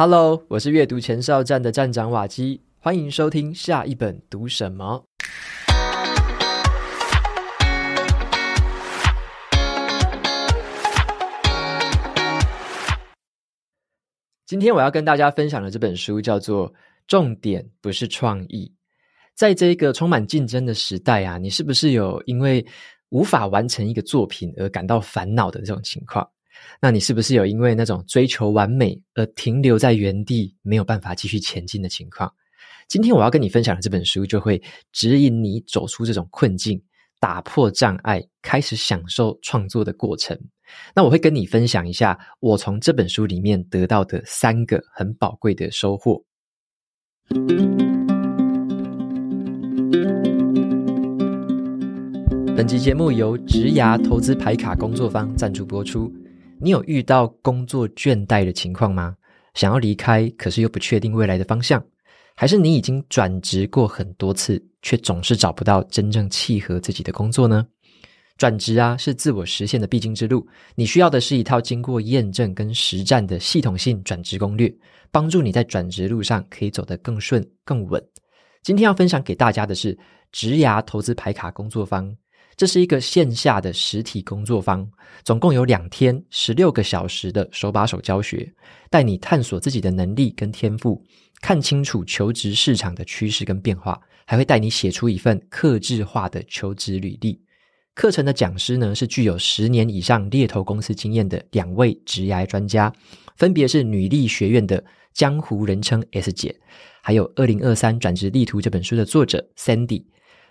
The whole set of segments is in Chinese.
Hello，我是阅读前哨站的站长瓦基，欢迎收听下一本读什么。今天我要跟大家分享的这本书叫做《重点不是创意》。在这个充满竞争的时代啊，你是不是有因为无法完成一个作品而感到烦恼的这种情况？那你是不是有因为那种追求完美而停留在原地，没有办法继续前进的情况？今天我要跟你分享的这本书，就会指引你走出这种困境，打破障碍，开始享受创作的过程。那我会跟你分享一下我从这本书里面得到的三个很宝贵的收获。本集节目由植牙投资牌卡工作坊赞助播出。你有遇到工作倦怠的情况吗？想要离开，可是又不确定未来的方向？还是你已经转职过很多次，却总是找不到真正契合自己的工作呢？转职啊，是自我实现的必经之路。你需要的是一套经过验证跟实战的系统性转职攻略，帮助你在转职路上可以走得更顺、更稳。今天要分享给大家的是职涯投资牌卡工作坊。这是一个线下的实体工作坊，总共有两天，十六个小时的手把手教学，带你探索自己的能力跟天赋，看清楚求职市场的趋势跟变化，还会带你写出一份克制化的求职履历。课程的讲师呢，是具有十年以上猎头公司经验的两位职涯专家，分别是女力学院的江湖人称 S 姐，还有《二零二三转职地图》这本书的作者 Sandy。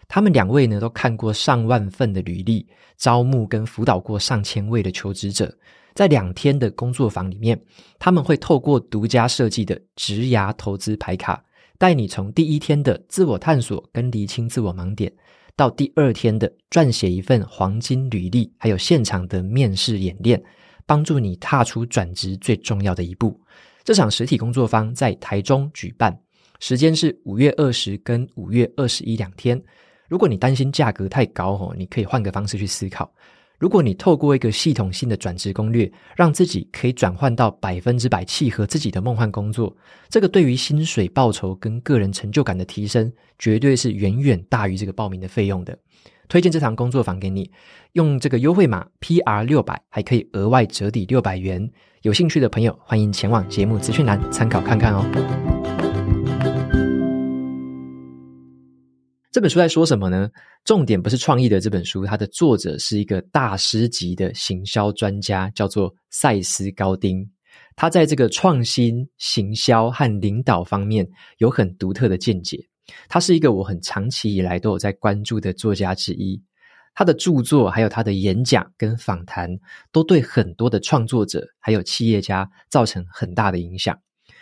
他们两位呢，都看过上万份的履历，招募跟辅导过上千位的求职者。在两天的工作坊里面，他们会透过独家设计的职涯投资牌卡，带你从第一天的自我探索跟厘清自我盲点，到第二天的撰写一份黄金履历，还有现场的面试演练，帮助你踏出转职最重要的一步。这场实体工作坊在台中举办，时间是五月二十跟五月二十一两天。如果你担心价格太高哦，你可以换个方式去思考。如果你透过一个系统性的转职攻略，让自己可以转换到百分之百契合自己的梦幻工作，这个对于薪水报酬跟个人成就感的提升，绝对是远远大于这个报名的费用的。推荐这堂工作坊给你，用这个优惠码 PR 六百，还可以额外折抵六百元。有兴趣的朋友，欢迎前往节目资讯栏参考看看哦。这本书在说什么呢？重点不是创意的这本书，它的作者是一个大师级的行销专家，叫做赛斯高丁。他在这个创新、行销和领导方面有很独特的见解。他是一个我很长期以来都有在关注的作家之一。他的著作还有他的演讲跟访谈，都对很多的创作者还有企业家造成很大的影响。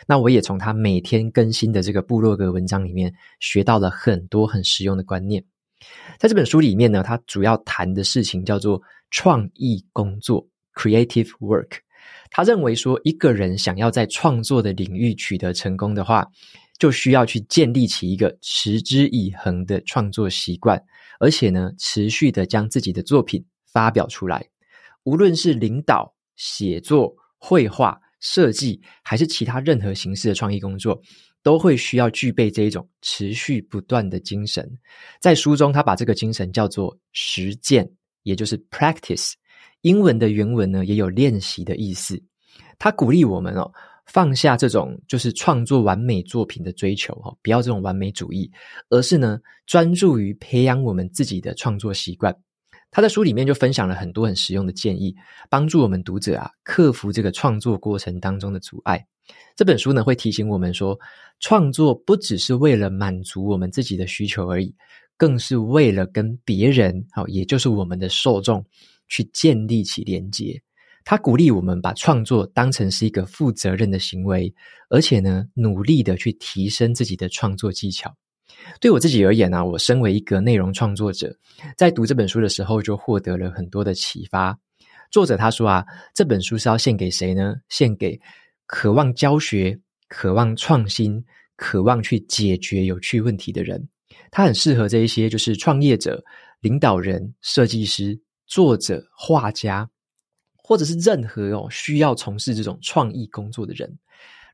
那我也从他每天更新的这个部落格文章里面学到了很多很实用的观念。在这本书里面呢，他主要谈的事情叫做创意工作 （creative work）。他认为说，一个人想要在创作的领域取得成功的话，就需要去建立起一个持之以恒的创作习惯，而且呢，持续的将自己的作品发表出来。无论是领导、写作、绘画。设计还是其他任何形式的创意工作，都会需要具备这一种持续不断的精神。在书中，他把这个精神叫做实践，也就是 practice。英文的原文呢，也有练习的意思。他鼓励我们哦，放下这种就是创作完美作品的追求哦，不要这种完美主义，而是呢，专注于培养我们自己的创作习惯。他在书里面就分享了很多很实用的建议，帮助我们读者啊克服这个创作过程当中的阻碍。这本书呢会提醒我们说，创作不只是为了满足我们自己的需求而已，更是为了跟别人，好，也就是我们的受众，去建立起连接。他鼓励我们把创作当成是一个负责任的行为，而且呢努力的去提升自己的创作技巧。对我自己而言呢、啊，我身为一个内容创作者，在读这本书的时候就获得了很多的启发。作者他说啊，这本书是要献给谁呢？献给渴望教学、渴望创新、渴望去解决有趣问题的人。他很适合这一些就是创业者、领导人、设计师、作者、画家，或者是任何哦需要从事这种创意工作的人。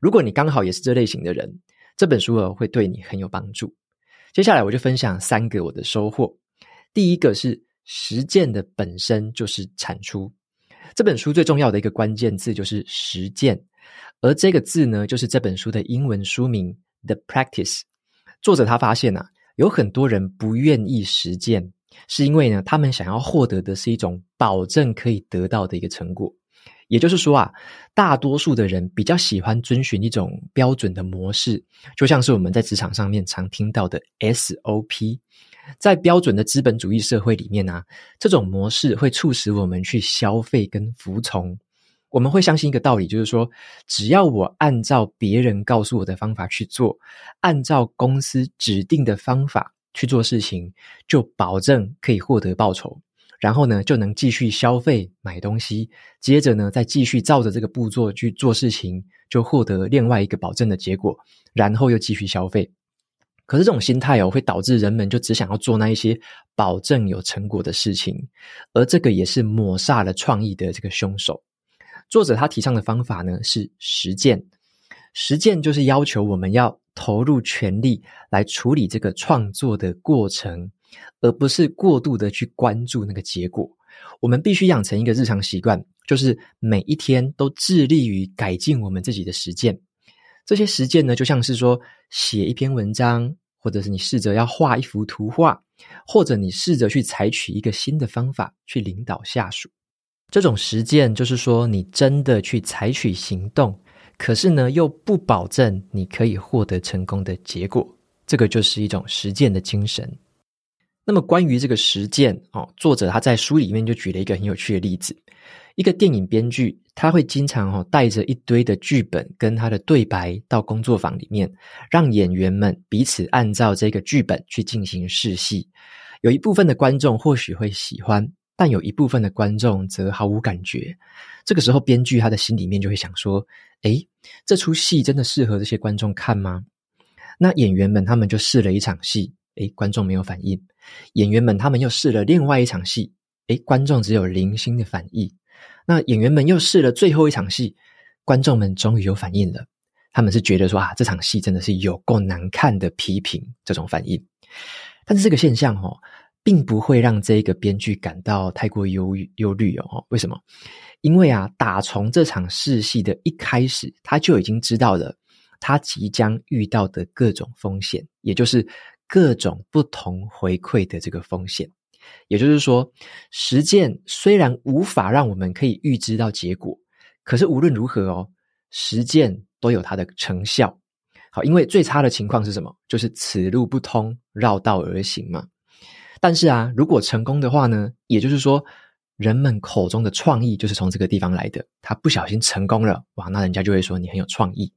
如果你刚好也是这类型的人，这本书哦会对你很有帮助。接下来我就分享三个我的收获。第一个是实践的本身就是产出。这本书最重要的一个关键字就是实践，而这个字呢，就是这本书的英文书名 The Practice。作者他发现啊，有很多人不愿意实践，是因为呢，他们想要获得的是一种保证可以得到的一个成果。也就是说啊，大多数的人比较喜欢遵循一种标准的模式，就像是我们在职场上面常听到的 SOP。在标准的资本主义社会里面啊，这种模式会促使我们去消费跟服从。我们会相信一个道理，就是说，只要我按照别人告诉我的方法去做，按照公司指定的方法去做事情，就保证可以获得报酬。然后呢，就能继续消费买东西，接着呢，再继续照着这个步骤去做事情，就获得另外一个保证的结果，然后又继续消费。可是这种心态哦，会导致人们就只想要做那一些保证有成果的事情，而这个也是抹杀了创意的这个凶手。作者他提倡的方法呢，是实践，实践就是要求我们要投入全力来处理这个创作的过程，而不是过度的去关注那个结果。我们必须养成一个日常习惯，就是每一天都致力于改进我们自己的实践。这些实践呢，就像是说写一篇文章，或者是你试着要画一幅图画，或者你试着去采取一个新的方法去领导下属。这种实践就是说，你真的去采取行动，可是呢，又不保证你可以获得成功的结果。这个就是一种实践的精神。那么关于这个实践哦，作者他在书里面就举了一个很有趣的例子。一个电影编剧，他会经常哦带着一堆的剧本跟他的对白到工作坊里面，让演员们彼此按照这个剧本去进行试戏。有一部分的观众或许会喜欢，但有一部分的观众则毫无感觉。这个时候，编剧他的心里面就会想说：“诶，这出戏真的适合这些观众看吗？”那演员们他们就试了一场戏，诶，观众没有反应。演员们他们又试了另外一场戏，诶，观众只有零星的反应。那演员们又试了最后一场戏，观众们终于有反应了。他们是觉得说啊，这场戏真的是有够难看的批评这种反应。但是这个现象哦，并不会让这个编剧感到太过忧忧虑哦。为什么？因为啊，打从这场试戏的一开始，他就已经知道了他即将遇到的各种风险，也就是各种不同回馈的这个风险。也就是说，实践虽然无法让我们可以预知到结果，可是无论如何哦，实践都有它的成效。好，因为最差的情况是什么？就是此路不通，绕道而行嘛。但是啊，如果成功的话呢？也就是说，人们口中的创意就是从这个地方来的。他不小心成功了，哇，那人家就会说你很有创意。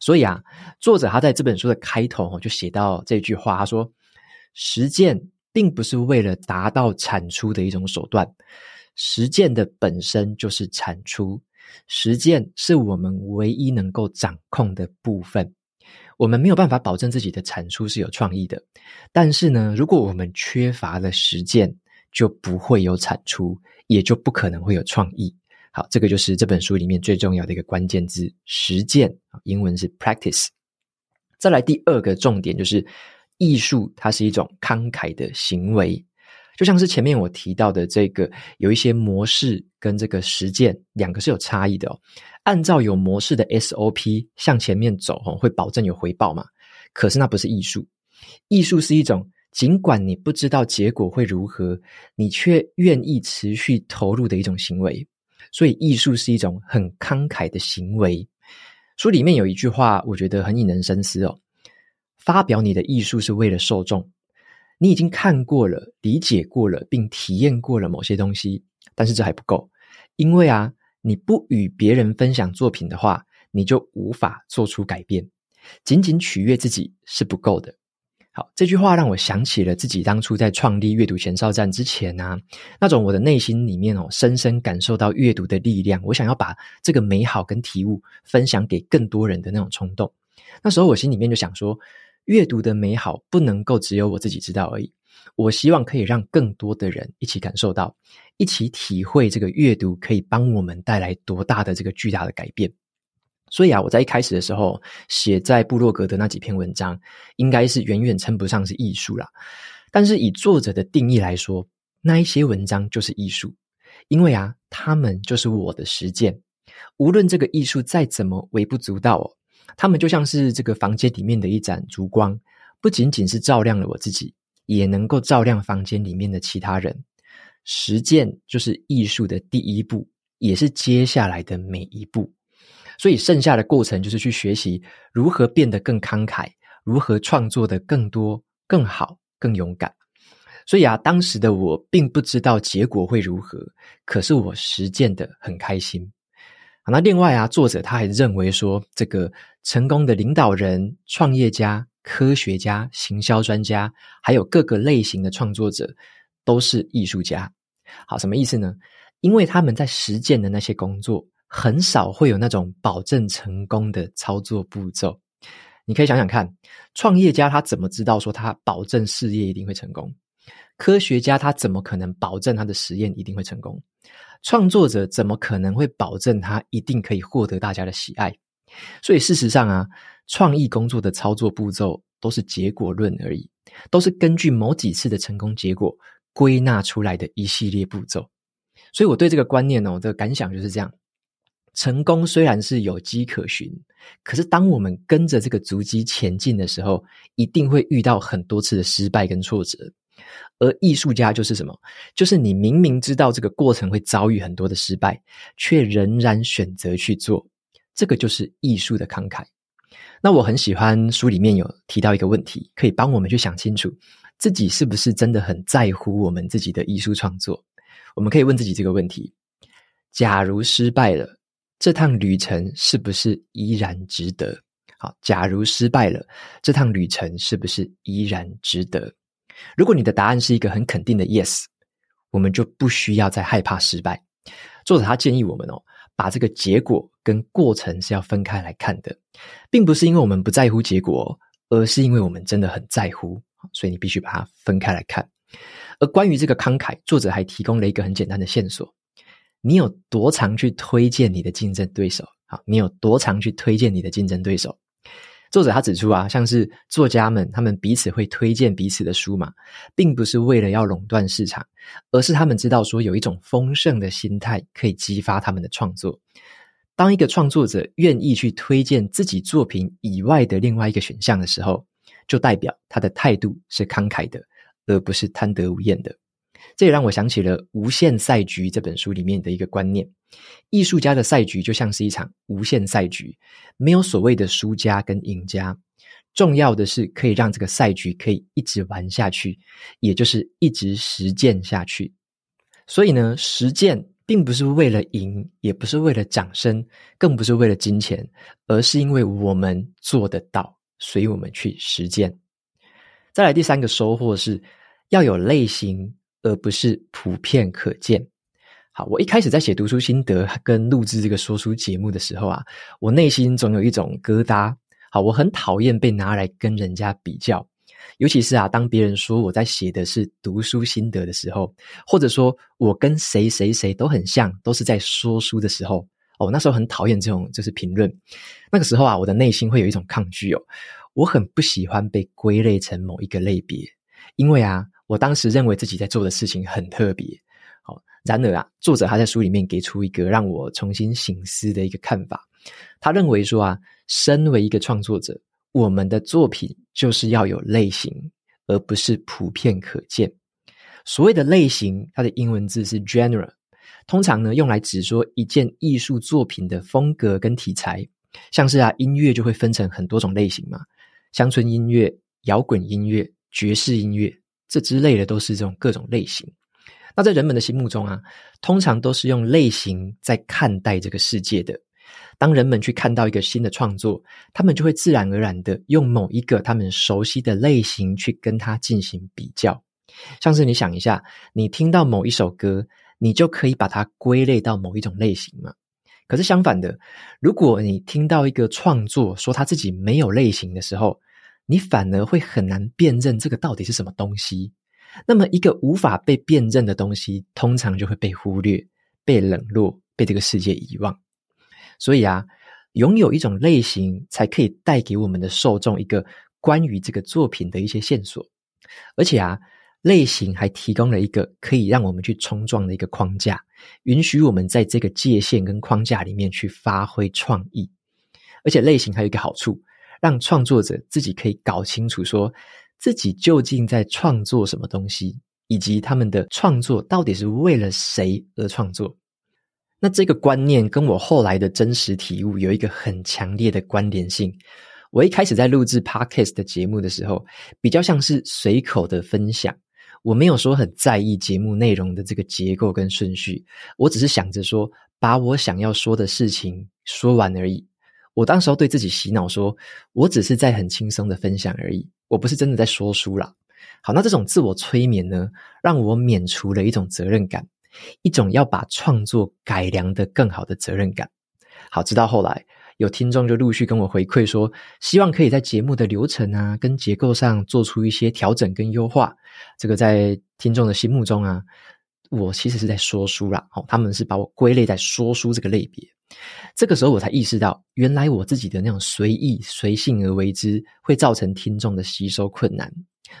所以啊，作者他在这本书的开头就写到这句话，他说：“实践。”并不是为了达到产出的一种手段，实践的本身就是产出，实践是我们唯一能够掌控的部分。我们没有办法保证自己的产出是有创意的，但是呢，如果我们缺乏了实践，就不会有产出，也就不可能会有创意。好，这个就是这本书里面最重要的一个关键字——实践，英文是 practice。再来第二个重点就是。艺术它是一种慷慨的行为，就像是前面我提到的这个，有一些模式跟这个实践两个是有差异的哦。按照有模式的 SOP 向前面走哦，会保证有回报嘛？可是那不是艺术，艺术是一种尽管你不知道结果会如何，你却愿意持续投入的一种行为。所以艺术是一种很慷慨的行为。书里面有一句话，我觉得很引人深思哦。发表你的艺术是为了受众，你已经看过了、理解过了，并体验过了某些东西，但是这还不够，因为啊，你不与别人分享作品的话，你就无法做出改变。仅仅取悦自己是不够的。好，这句话让我想起了自己当初在创立阅读前哨站之前啊，那种我的内心里面哦，深深感受到阅读的力量，我想要把这个美好跟体悟分享给更多人的那种冲动。那时候我心里面就想说。阅读的美好不能够只有我自己知道而已，我希望可以让更多的人一起感受到，一起体会这个阅读可以帮我们带来多大的这个巨大的改变。所以啊，我在一开始的时候写在部落格的那几篇文章，应该是远远称不上是艺术啦。但是以作者的定义来说，那一些文章就是艺术，因为啊，他们就是我的实践。无论这个艺术再怎么微不足道哦，他们就像是这个房间里面的一盏烛光，不仅仅是照亮了我自己，也能够照亮房间里面的其他人。实践就是艺术的第一步，也是接下来的每一步。所以剩下的过程就是去学习如何变得更慷慨，如何创作的更多、更好、更勇敢。所以啊，当时的我并不知道结果会如何，可是我实践的很开心。那另外啊，作者他还认为说，这个成功的领导人、创业家、科学家、行销专家，还有各个类型的创作者，都是艺术家。好，什么意思呢？因为他们在实践的那些工作。很少会有那种保证成功的操作步骤。你可以想想看，创业家他怎么知道说他保证事业一定会成功？科学家他怎么可能保证他的实验一定会成功？创作者怎么可能会保证他一定可以获得大家的喜爱？所以事实上啊，创意工作的操作步骤都是结果论而已，都是根据某几次的成功结果归纳出来的一系列步骤。所以我对这个观念呢，我的感想就是这样。成功虽然是有迹可循，可是当我们跟着这个足迹前进的时候，一定会遇到很多次的失败跟挫折。而艺术家就是什么？就是你明明知道这个过程会遭遇很多的失败，却仍然选择去做，这个就是艺术的慷慨。那我很喜欢书里面有提到一个问题，可以帮我们去想清楚自己是不是真的很在乎我们自己的艺术创作。我们可以问自己这个问题：假如失败了，这趟旅程是不是依然值得？好，假如失败了，这趟旅程是不是依然值得？如果你的答案是一个很肯定的 yes，我们就不需要再害怕失败。作者他建议我们哦，把这个结果跟过程是要分开来看的，并不是因为我们不在乎结果，而是因为我们真的很在乎，所以你必须把它分开来看。而关于这个慷慨，作者还提供了一个很简单的线索。你有多常去推荐你的竞争对手？好，你有多常去推荐你的竞争对手？作者他指出啊，像是作家们，他们彼此会推荐彼此的书嘛，并不是为了要垄断市场，而是他们知道说有一种丰盛的心态可以激发他们的创作。当一个创作者愿意去推荐自己作品以外的另外一个选项的时候，就代表他的态度是慷慨的，而不是贪得无厌的。这也让我想起了《无限赛局》这本书里面的一个观念：艺术家的赛局就像是一场无限赛局，没有所谓的输家跟赢家，重要的是可以让这个赛局可以一直玩下去，也就是一直实践下去。所以呢，实践并不是为了赢，也不是为了掌声，更不是为了金钱，而是因为我们做得到，所以我们去实践。再来第三个收获是要有类型。而不是普遍可见。好，我一开始在写读书心得跟录制这个说书节目的时候啊，我内心总有一种疙瘩。好，我很讨厌被拿来跟人家比较，尤其是啊，当别人说我在写的是读书心得的时候，或者说我跟谁谁谁都很像，都是在说书的时候，哦，那时候很讨厌这种就是评论。那个时候啊，我的内心会有一种抗拒哦，我很不喜欢被归类成某一个类别，因为啊。我当时认为自己在做的事情很特别，好，然而啊，作者他在书里面给出一个让我重新省思的一个看法。他认为说啊，身为一个创作者，我们的作品就是要有类型，而不是普遍可见。所谓的类型，它的英文字是 genre，通常呢用来指说一件艺术作品的风格跟题材。像是啊，音乐就会分成很多种类型嘛，乡村音乐、摇滚音乐、爵士音乐。这之类的都是这种各种类型。那在人们的心目中啊，通常都是用类型在看待这个世界的。当人们去看到一个新的创作，他们就会自然而然的用某一个他们熟悉的类型去跟它进行比较。像是你想一下，你听到某一首歌，你就可以把它归类到某一种类型嘛。可是相反的，如果你听到一个创作说他自己没有类型的时候，你反而会很难辨认这个到底是什么东西。那么，一个无法被辨认的东西，通常就会被忽略、被冷落、被这个世界遗忘。所以啊，拥有一种类型，才可以带给我们的受众一个关于这个作品的一些线索。而且啊，类型还提供了一个可以让我们去冲撞的一个框架，允许我们在这个界限跟框架里面去发挥创意。而且类型还有一个好处，让创作者自己可以搞清楚说自己究竟在创作什么东西，以及他们的创作到底是为了谁而创作。那这个观念跟我后来的真实体悟有一个很强烈的关联性。我一开始在录制 Podcast 的节目的时候，比较像是随口的分享，我没有说很在意节目内容的这个结构跟顺序，我只是想着说，把我想要说的事情说完而已。我当时候对自己洗脑说，我只是在很轻松的分享而已，我不是真的在说书啦。好，那这种自我催眠呢，让我免除了一种责任感，一种要把创作改良得更好的责任感。好，直到后来。有听众就陆续跟我回馈说，希望可以在节目的流程啊跟结构上做出一些调整跟优化。这个在听众的心目中啊，我其实是在说书啦。哦，他们是把我归类在说书这个类别。这个时候我才意识到，原来我自己的那种随意随性而为之，会造成听众的吸收困难。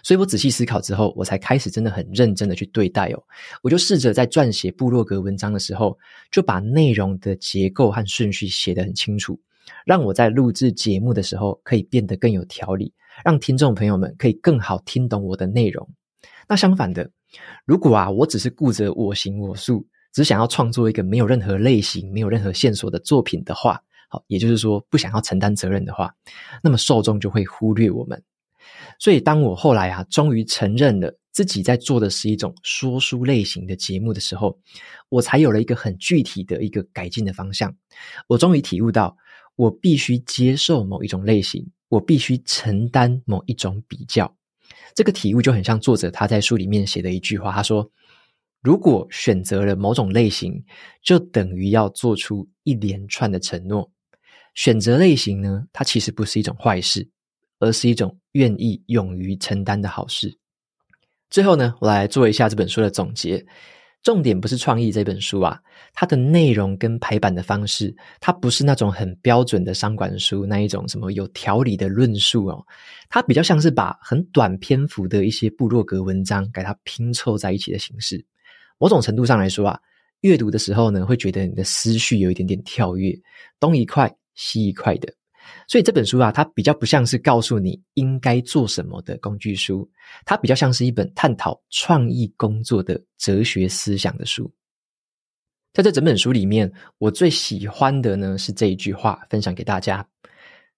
所以我仔细思考之后，我才开始真的很认真的去对待哦。我就试着在撰写部落格文章的时候，就把内容的结构和顺序写得很清楚，让我在录制节目的时候可以变得更有条理，让听众朋友们可以更好听懂我的内容。那相反的，如果啊，我只是顾着我行我素，只想要创作一个没有任何类型、没有任何线索的作品的话，好，也就是说不想要承担责任的话，那么受众就会忽略我们。所以，当我后来啊，终于承认了自己在做的是一种说书类型的节目的时候，我才有了一个很具体的一个改进的方向。我终于体悟到，我必须接受某一种类型，我必须承担某一种比较。这个体悟就很像作者他在书里面写的一句话，他说：“如果选择了某种类型，就等于要做出一连串的承诺。选择类型呢，它其实不是一种坏事。”而是一种愿意勇于承担的好事。最后呢，我来做一下这本书的总结。重点不是创意这本书啊，它的内容跟排版的方式，它不是那种很标准的商管书那一种什么有条理的论述哦。它比较像是把很短篇幅的一些部落格文章给它拼凑在一起的形式。某种程度上来说啊，阅读的时候呢，会觉得你的思绪有一点点跳跃，东一块西一块的。所以这本书啊，它比较不像是告诉你应该做什么的工具书，它比较像是一本探讨创意工作的哲学思想的书。在这整本书里面，我最喜欢的呢是这一句话，分享给大家：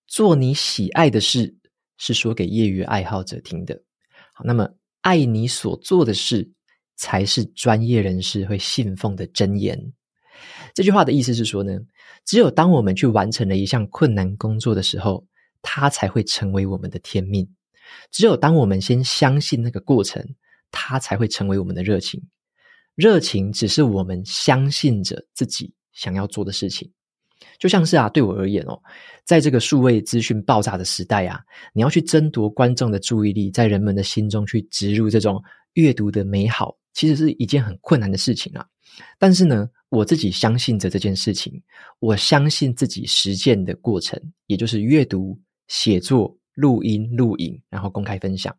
做你喜爱的事，是说给业余爱好者听的。好，那么爱你所做的事，才是专业人士会信奉的箴言。这句话的意思是说呢，只有当我们去完成了一项困难工作的时候，它才会成为我们的天命。只有当我们先相信那个过程，它才会成为我们的热情。热情只是我们相信着自己想要做的事情。就像是啊，对我而言哦，在这个数位资讯爆炸的时代啊，你要去争夺观众的注意力，在人们的心中去植入这种阅读的美好，其实是一件很困难的事情啊。但是呢，我自己相信着这件事情，我相信自己实践的过程，也就是阅读、写作、录音、录影，然后公开分享。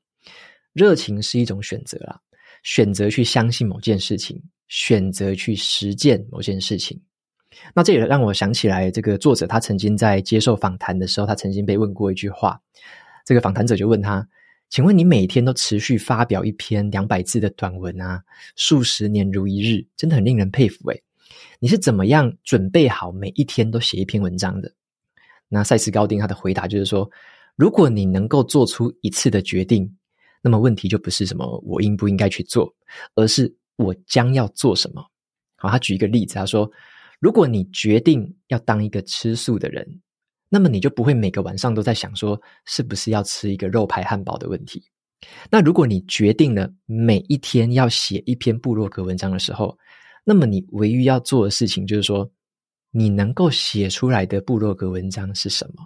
热情是一种选择啦，选择去相信某件事情，选择去实践某件事情。那这也让我想起来，这个作者他曾经在接受访谈的时候，他曾经被问过一句话，这个访谈者就问他。请问你每天都持续发表一篇两百字的短文啊，数十年如一日，真的很令人佩服诶。你是怎么样准备好每一天都写一篇文章的？那赛斯高丁他的回答就是说，如果你能够做出一次的决定，那么问题就不是什么我应不应该去做，而是我将要做什么。好，他举一个例子，他说，如果你决定要当一个吃素的人。那么你就不会每个晚上都在想说是不是要吃一个肉排汉堡的问题。那如果你决定了每一天要写一篇部落格文章的时候，那么你唯一要做的事情就是说，你能够写出来的部落格文章是什么，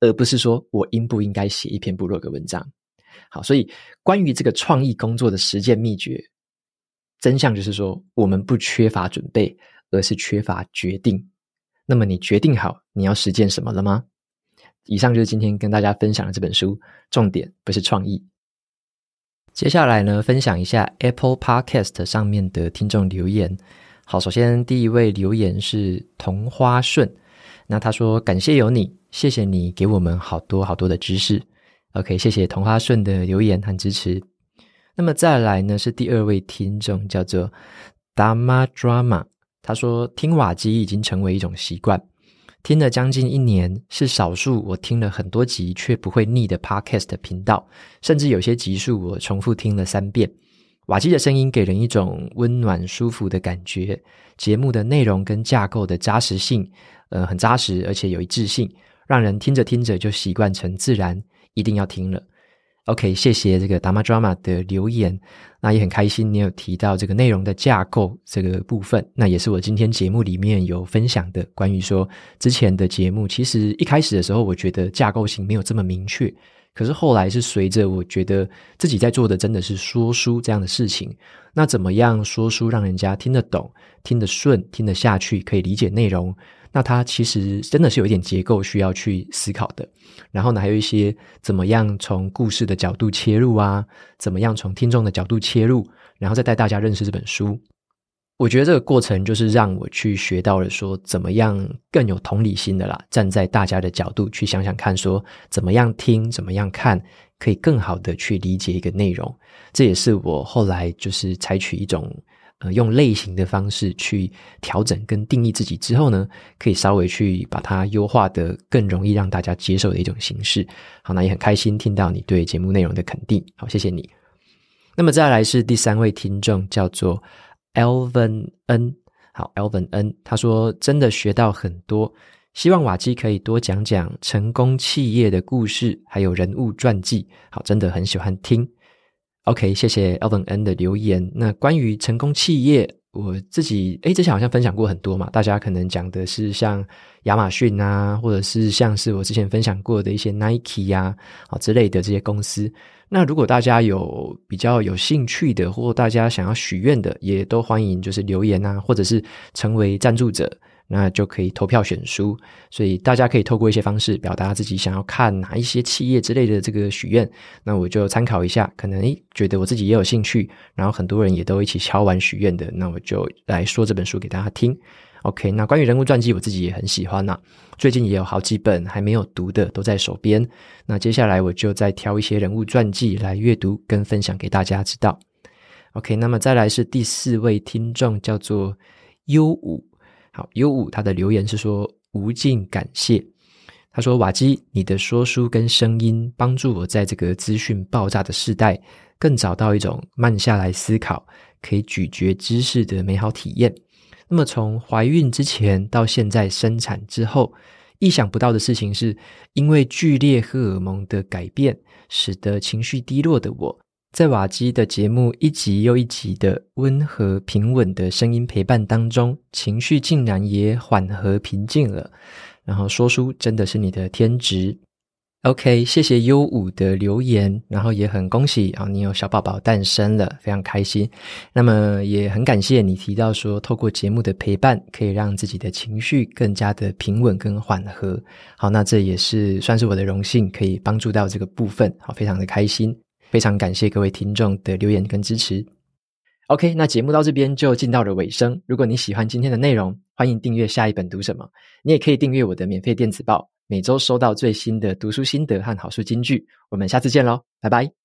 而不是说我应不应该写一篇部落格文章。好，所以关于这个创意工作的实践秘诀，真相就是说，我们不缺乏准备，而是缺乏决定。那么你决定好你要实践什么了吗？以上就是今天跟大家分享的这本书，重点不是创意。接下来呢，分享一下 Apple Podcast 上面的听众留言。好，首先第一位留言是同花顺，那他说感谢有你，谢谢你给我们好多好多的知识。OK，谢谢同花顺的留言和支持。那么再来呢，是第二位听众叫做 Dama Drama，他说听瓦基已经成为一种习惯。听了将近一年，是少数我听了很多集却不会腻的 Podcast 频道，甚至有些集数我重复听了三遍。瓦基的声音给人一种温暖舒服的感觉，节目的内容跟架构的扎实性，呃，很扎实而且有一致性，让人听着听着就习惯成自然，一定要听了。OK，谢谢这个 Dama Drama 的留言，那也很开心你有提到这个内容的架构这个部分，那也是我今天节目里面有分享的，关于说之前的节目，其实一开始的时候，我觉得架构性没有这么明确，可是后来是随着我觉得自己在做的真的是说书这样的事情，那怎么样说书让人家听得懂、听得顺、听得下去，可以理解内容。那它其实真的是有一点结构需要去思考的，然后呢，还有一些怎么样从故事的角度切入啊，怎么样从听众的角度切入，然后再带大家认识这本书。我觉得这个过程就是让我去学到了说怎么样更有同理心的啦，站在大家的角度去想想看，说怎么样听，怎么样看，可以更好的去理解一个内容。这也是我后来就是采取一种。呃，用类型的方式去调整跟定义自己之后呢，可以稍微去把它优化的更容易让大家接受的一种形式。好，那也很开心听到你对节目内容的肯定。好，谢谢你。那么再来是第三位听众，叫做 Elvin N。好，Elvin N，他说真的学到很多，希望瓦基可以多讲讲成功企业的故事，还有人物传记。好，真的很喜欢听。OK，谢谢 Alvin N 的留言。那关于成功企业，我自己诶之前好像分享过很多嘛，大家可能讲的是像亚马逊啊，或者是像是我之前分享过的一些 Nike 呀，啊之类的这些公司。那如果大家有比较有兴趣的，或大家想要许愿的，也都欢迎就是留言啊，或者是成为赞助者。那就可以投票选书，所以大家可以透过一些方式表达自己想要看哪一些企业之类的这个许愿，那我就参考一下，可能诶觉得我自己也有兴趣，然后很多人也都一起敲完许愿的，那我就来说这本书给大家听。OK，那关于人物传记，我自己也很喜欢呐，最近也有好几本还没有读的都在手边，那接下来我就再挑一些人物传记来阅读跟分享给大家知道。OK，那么再来是第四位听众，叫做优武。好，优五他的留言是说无尽感谢。他说瓦基，你的说书跟声音帮助我在这个资讯爆炸的时代，更找到一种慢下来思考，可以咀嚼知识的美好体验。那么从怀孕之前到现在生产之后，意想不到的事情是，因为剧烈荷尔蒙的改变，使得情绪低落的我。在瓦基的节目一集又一集的温和平稳的声音陪伴当中，情绪竟然也缓和平静了。然后说书真的是你的天职。OK，谢谢优五的留言，然后也很恭喜啊，你有小宝宝诞生了，非常开心。那么也很感谢你提到说，透过节目的陪伴，可以让自己的情绪更加的平稳跟缓和。好，那这也是算是我的荣幸，可以帮助到这个部分，好，非常的开心。非常感谢各位听众的留言跟支持。OK，那节目到这边就进到了尾声。如果你喜欢今天的内容，欢迎订阅下一本读什么。你也可以订阅我的免费电子报，每周收到最新的读书心得和好书金句。我们下次见喽，拜拜。